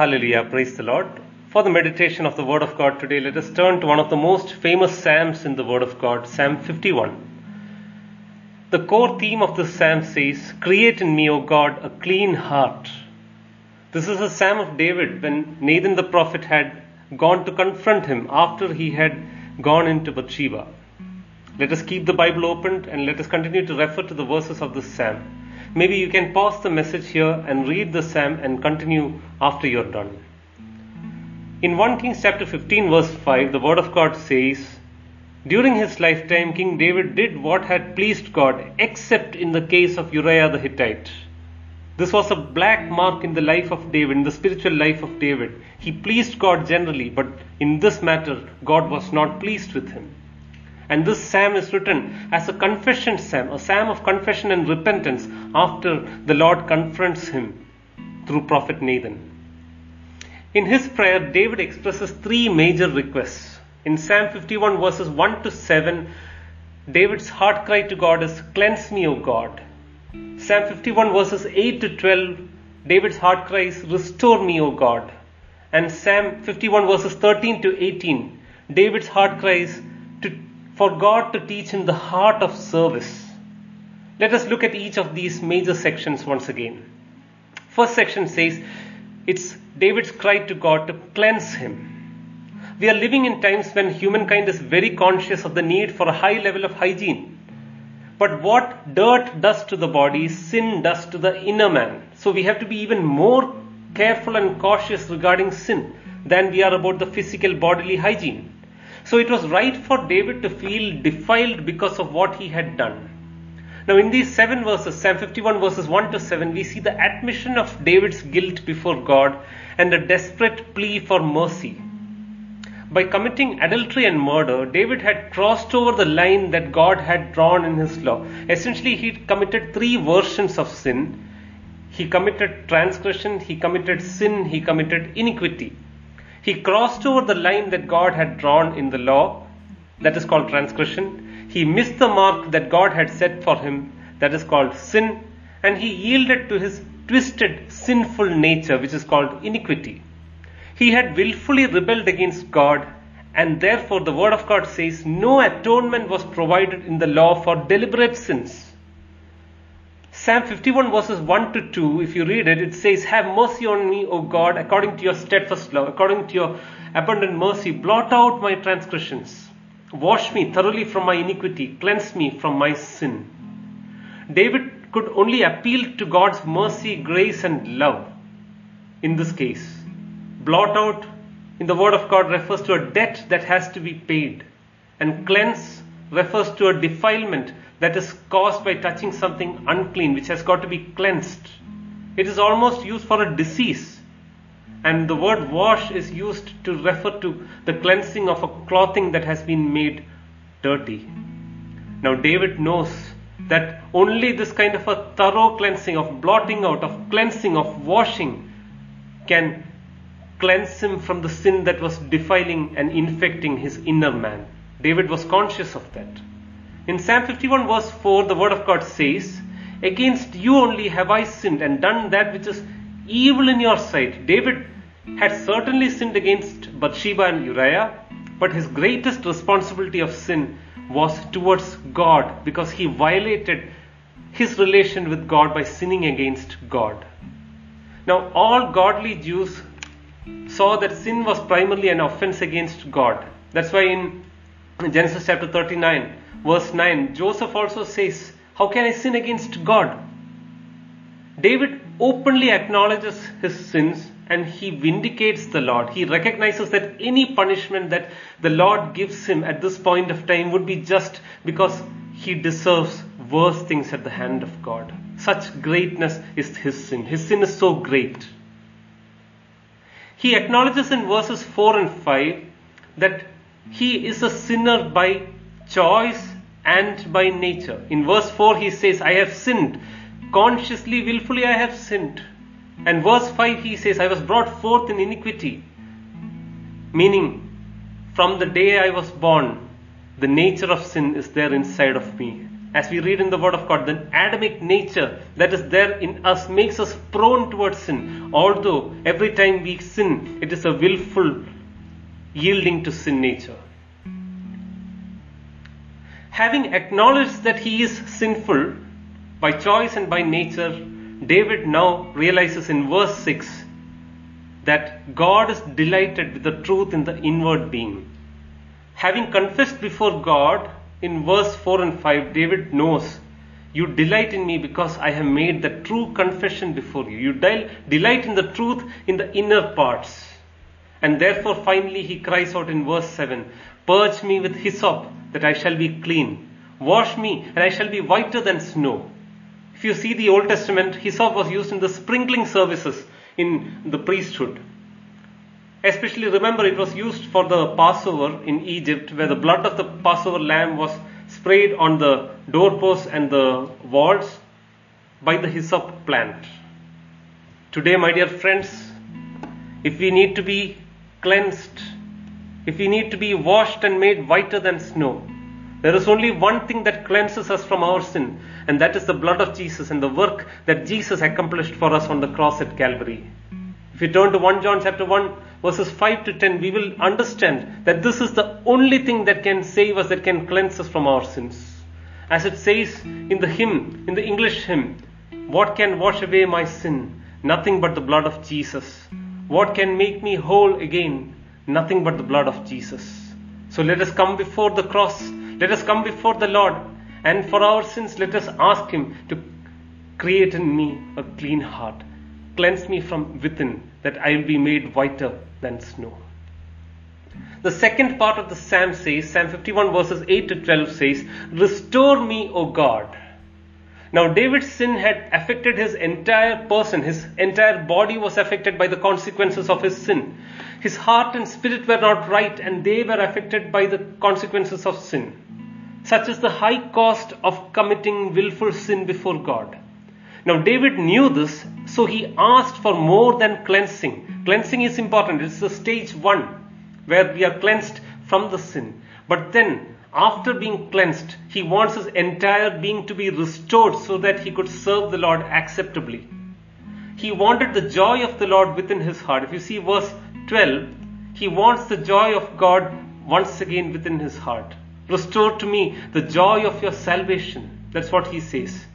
Hallelujah, praise the Lord. For the meditation of the Word of God today, let us turn to one of the most famous Psalms in the Word of God, Psalm 51. The core theme of this Psalm says, Create in me, O God, a clean heart. This is a Psalm of David when Nathan the prophet had gone to confront him after he had gone into Bathsheba. Let us keep the Bible opened and let us continue to refer to the verses of this Psalm. Maybe you can pause the message here and read the Psalm and continue after you're done. In 1 Kings chapter 15, verse 5, the Word of God says, During his lifetime, King David did what had pleased God, except in the case of Uriah the Hittite. This was a black mark in the life of David, in the spiritual life of David. He pleased God generally, but in this matter, God was not pleased with him. And this psalm is written as a confession psalm, a psalm of confession and repentance after the Lord confronts him through prophet Nathan. In his prayer, David expresses three major requests. In Psalm 51, verses 1 to 7, David's heart cry to God is, Cleanse me, O God. Psalm 51, verses 8 to 12, David's heart cry is, Restore me, O God. And Psalm 51, verses 13 to 18, David's heart cries to, for God to teach him the heart of service. Let us look at each of these major sections once again. First section says, it's David's cry to God to cleanse him. We are living in times when humankind is very conscious of the need for a high level of hygiene. But what dirt does to the body, sin does to the inner man. So we have to be even more careful and cautious regarding sin than we are about the physical bodily hygiene. So it was right for David to feel defiled because of what he had done. Now, in these seven verses, Psalm 51 verses 1 to 7, we see the admission of David's guilt before God and a desperate plea for mercy. By committing adultery and murder, David had crossed over the line that God had drawn in his law. Essentially, he committed three versions of sin. He committed transgression, he committed sin, he committed iniquity. He crossed over the line that God had drawn in the law, that is called transgression he missed the mark that God had set for him, that is called sin, and he yielded to his twisted, sinful nature, which is called iniquity. He had willfully rebelled against God, and therefore the Word of God says no atonement was provided in the law for deliberate sins. Psalm 51 verses 1 to 2, if you read it, it says, Have mercy on me, O God, according to your steadfast love, according to your abundant mercy, blot out my transgressions. Wash me thoroughly from my iniquity, cleanse me from my sin. David could only appeal to God's mercy, grace, and love in this case. Blot out in the Word of God refers to a debt that has to be paid, and cleanse refers to a defilement that is caused by touching something unclean which has got to be cleansed. It is almost used for a disease and the word wash is used to refer to the cleansing of a clothing that has been made dirty. Now, David knows that only this kind of a thorough cleansing, of blotting out, of cleansing, of washing, can cleanse him from the sin that was defiling and infecting his inner man. David was conscious of that. In Psalm 51, verse 4, the Word of God says, Against you only have I sinned and done that which is evil in your sight. David had certainly sinned against Bathsheba and Uriah, but his greatest responsibility of sin was towards God because he violated his relation with God by sinning against God. Now, all godly Jews saw that sin was primarily an offense against God. That's why in Genesis chapter 39, verse 9, Joseph also says, How can I sin against God? David openly acknowledges his sins and he vindicates the Lord. He recognizes that any punishment that the Lord gives him at this point of time would be just because he deserves worse things at the hand of God. Such greatness is his sin. His sin is so great. He acknowledges in verses 4 and 5 that he is a sinner by choice and by nature. In verse 4, he says, I have sinned consciously, willfully I have sinned. And verse 5 he says, I was brought forth in iniquity. Meaning, from the day I was born, the nature of sin is there inside of me. as we read in the Word of God, the Adamic nature that is there in us makes us prone towards sin. Although every time we sin, it is a willful yielding to sin nature. Having acknowledged that he is sinful by choice and by nature, David now realizes in verse 6 that God is delighted with the truth in the inward being. Having confessed before God, in verse 4 and 5, David knows, You delight in me because I have made the true confession before you. You delight in the truth in the inner parts. And therefore, finally, he cries out in verse 7 Purge me with hyssop, that I shall be clean. Wash me, and I shall be whiter than snow. If you see the Old Testament, hyssop was used in the sprinkling services in the priesthood. Especially remember it was used for the Passover in Egypt where the blood of the Passover lamb was sprayed on the doorposts and the walls by the hyssop plant. Today, my dear friends, if we need to be cleansed, if we need to be washed and made whiter than snow, there is only one thing that cleanses us from our sin, and that is the blood of Jesus and the work that Jesus accomplished for us on the cross at Calvary. If you turn to 1 John chapter 1, verses 5 to 10, we will understand that this is the only thing that can save us, that can cleanse us from our sins. As it says in the hymn, in the English hymn, what can wash away my sin? Nothing but the blood of Jesus. What can make me whole again? Nothing but the blood of Jesus. So let us come before the cross. Let us come before the Lord. And for our sins, let us ask Him to create in me a clean heart. Cleanse me from within, that I will be made whiter than snow. The second part of the Psalm says, Psalm 51 verses 8 to 12 says, Restore me, O God. Now, David's sin had affected his entire person. His entire body was affected by the consequences of his sin. His heart and spirit were not right, and they were affected by the consequences of sin. Such is the high cost of committing willful sin before God. Now, David knew this, so he asked for more than cleansing. Cleansing is important, it's the stage one where we are cleansed from the sin. But then, after being cleansed, he wants his entire being to be restored so that he could serve the Lord acceptably. He wanted the joy of the Lord within his heart. If you see verse 12, he wants the joy of God once again within his heart. Restore to me the joy of your salvation. That's what he says.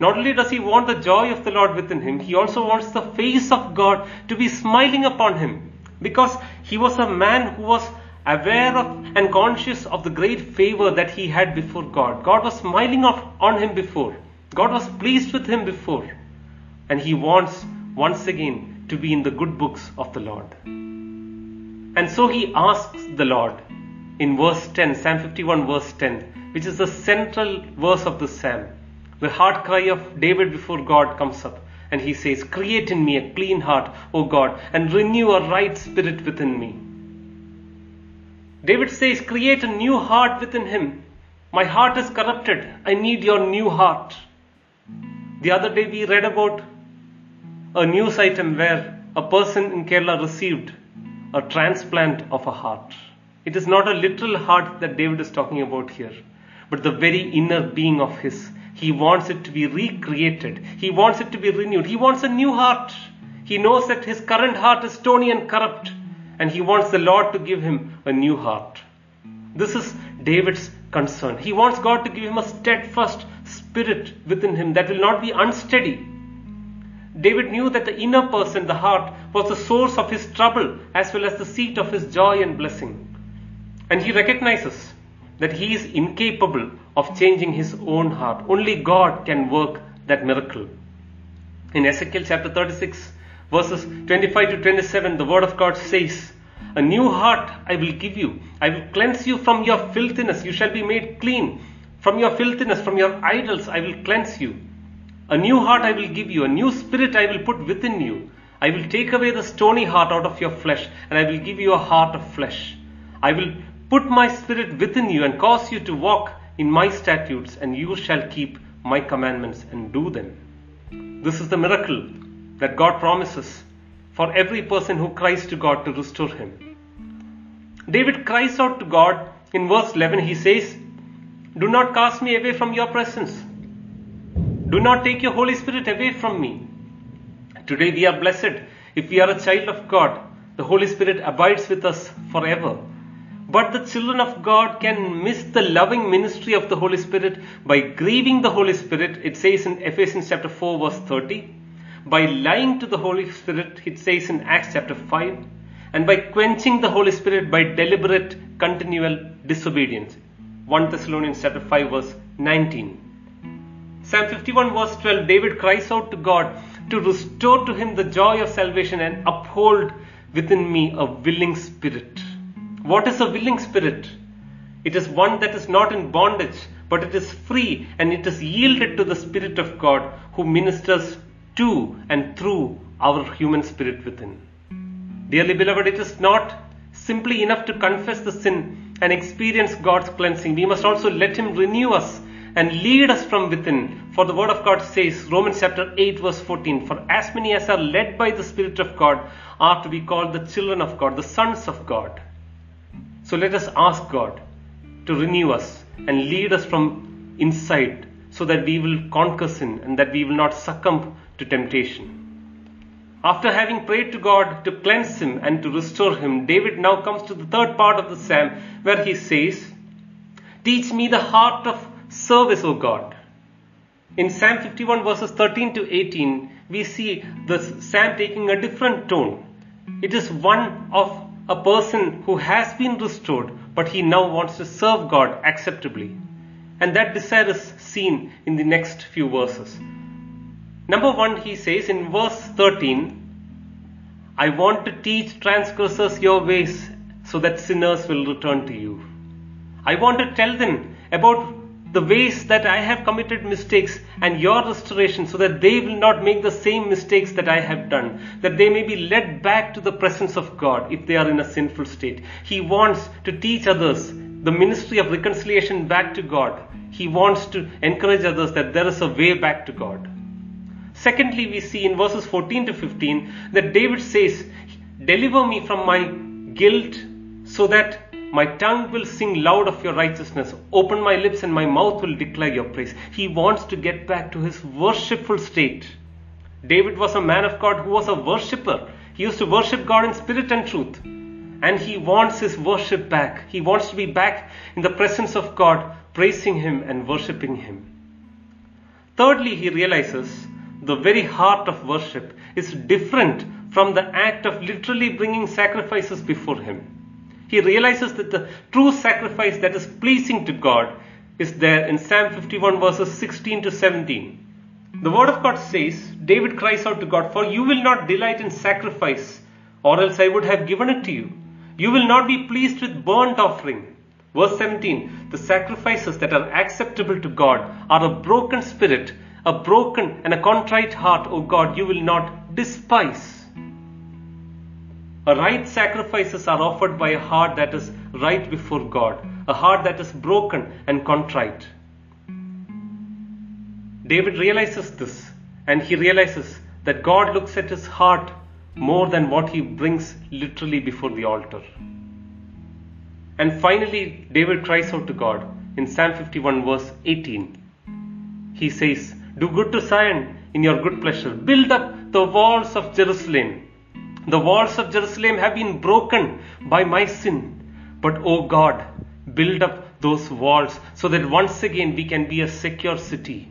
Not only does he want the joy of the Lord within him, he also wants the face of God to be smiling upon him because he was a man who was aware of and conscious of the great favor that he had before God. God was smiling on him before. God was pleased with him before. And he wants once again to be in the good books of the Lord. And so he asks the Lord in verse 10, Psalm 51, verse 10, which is the central verse of the psalm. The heart cry of David before God comes up. And he says, Create in me a clean heart, O God, and renew a right spirit within me. David says, Create a new heart within him. My heart is corrupted. I need your new heart. The other day we read about a news item where a person in Kerala received a transplant of a heart. It is not a literal heart that David is talking about here, but the very inner being of his he wants it to be recreated. He wants it to be renewed. He wants a new heart. He knows that his current heart is stony and corrupt, and he wants the Lord to give him a new heart. This is David's concern. He wants God to give him a steadfast spirit within him that will not be unsteady. David knew that the inner person, the heart, was the source of his trouble as well as the seat of his joy and blessing. And he recognizes that he is incapable of changing his own heart. Only God can work that miracle. In Ezekiel chapter 36, verses 25 to 27, the word of God says, A new heart I will give you. I will cleanse you from your filthiness. You shall be made clean. From your filthiness, from your idols, I will cleanse you. A new heart I will give you. A new spirit I will put within you. I will take away the stony heart out of your flesh, and I will give you a heart of flesh. I will put my spirit within you and cause you to walk in my statutes, and you shall keep my commandments and do them. This is the miracle that God promises for every person who cries to God to restore him. David cries out to God in verse 11. He says, Do not cast me away from your presence. Do not take your Holy Spirit away from me. Today we are blessed. If we are a child of God, the Holy Spirit abides with us forever. But the children of God can miss the loving ministry of the Holy Spirit by grieving the Holy Spirit. It says in Ephesians chapter 4 verse 30. By lying to the Holy Spirit, it says in Acts chapter 5. And by quenching the Holy Spirit by deliberate, continual disobedience. 1 Thessalonians chapter 5 verse 19. Psalm 51 verse 12, David cries out to God to restore to him the joy of salvation and uphold within me a willing spirit. What is a willing spirit? It is one that is not in bondage, but it is free and it is yielded to the Spirit of God who ministers to and through our human spirit within. Dearly beloved, it is not simply enough to confess the sin and experience God's cleansing. We must also let Him renew us and lead us from within. For the Word of God says, Romans chapter 8, verse 14, For as many as are led by the Spirit of God are to be called the children of God, the sons of God. So let us ask God to renew us and lead us from inside so that we will conquer sin and that we will not succumb to temptation. After having prayed to God to cleanse him and to restore him, David now comes to the third part of the psalm where he says, Teach me the heart of service, O God. In Psalm 51 verses 13 to 18, we see the psalm taking a different tone. It is one of a person who has been restored, but he now wants to serve God acceptably. And that desire is seen in the next few verses. Number one, he says in verse 13, I want to teach transgressors your ways so that sinners will return to you. I want to tell them about the ways that I have committed mistakes and your restoration so that they will not make the same mistakes that I have done, that they may be led back to the presence of God if they are in a sinful state. He wants to teach others the ministry of reconciliation back to God. He wants to encourage others that there is a way back to God. Secondly, we see in verses 14 to 15 that David says, Deliver me from my guilt so that my tongue will sing loud of your righteousness. Open my lips and my mouth will declare your praise. He wants to get back to his worshipful state. David was a man of God who was a worshipper. He used to worship God in spirit and truth. And he wants his worship back. He wants to be back in the presence of God, praising him and worshipping him. Thirdly, he realizes the very heart of worship is different from the act of literally bringing sacrifices before him he realizes that the true sacrifice that is pleasing to God is there in Psalm 51 verses 16 to 17. The word of God says, David cries out to God, For you will not delight in sacrifice, or else I would have given it to you. You will not be pleased with burnt offering. Verse 17, the sacrifices that are acceptable to God are a broken spirit, a broken and a contrite heart, O God, you will not despise. Right sacrifices are offered by a heart that is right before God, a heart that is broken and contrite. David realizes this and he realizes that God looks at his heart more than what he brings literally before the altar. And finally, David cries out to God in Psalm 51, verse 18. He says, Do good to Zion in your good pleasure, build up the walls of Jerusalem the walls of Jerusalem have been broken by my sin. But, O God, build up those walls so that once again we can be a secure city.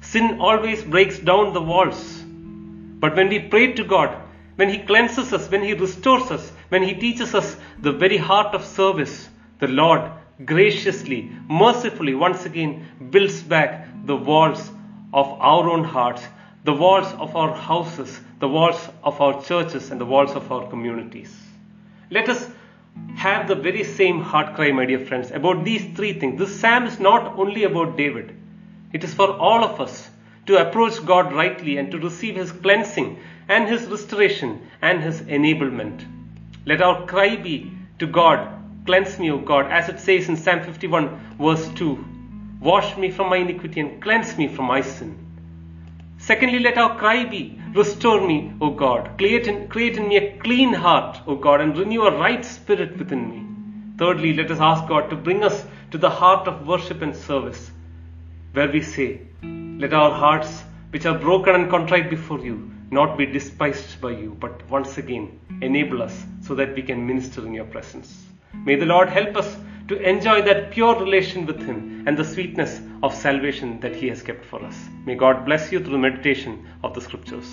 Sin always breaks down the walls. But when we pray to God, when He cleanses us, when He restores us, when He teaches us the very heart of service, the Lord graciously, mercifully once again builds back the walls of our own hearts, the walls of our houses, the walls of our churches and the walls of our communities. Let us have the very same heart cry, my dear friends, about these three things. This psalm is not only about David, it is for all of us to approach God rightly and to receive His cleansing and His restoration and His enablement. Let our cry be to God, Cleanse me, O God, as it says in Psalm 51, verse 2 Wash me from my iniquity and cleanse me from my sin. Secondly, let our cry be, Restore me, O God. Create in, create in me a clean heart, O God, and renew a right spirit within me. Thirdly, let us ask God to bring us to the heart of worship and service, where we say, Let our hearts, which are broken and contrite before you, not be despised by you, but once again enable us so that we can minister in your presence. May the Lord help us to enjoy that pure relation with Him and the sweetness of salvation that He has kept for us. May God bless you through the meditation of the Scriptures.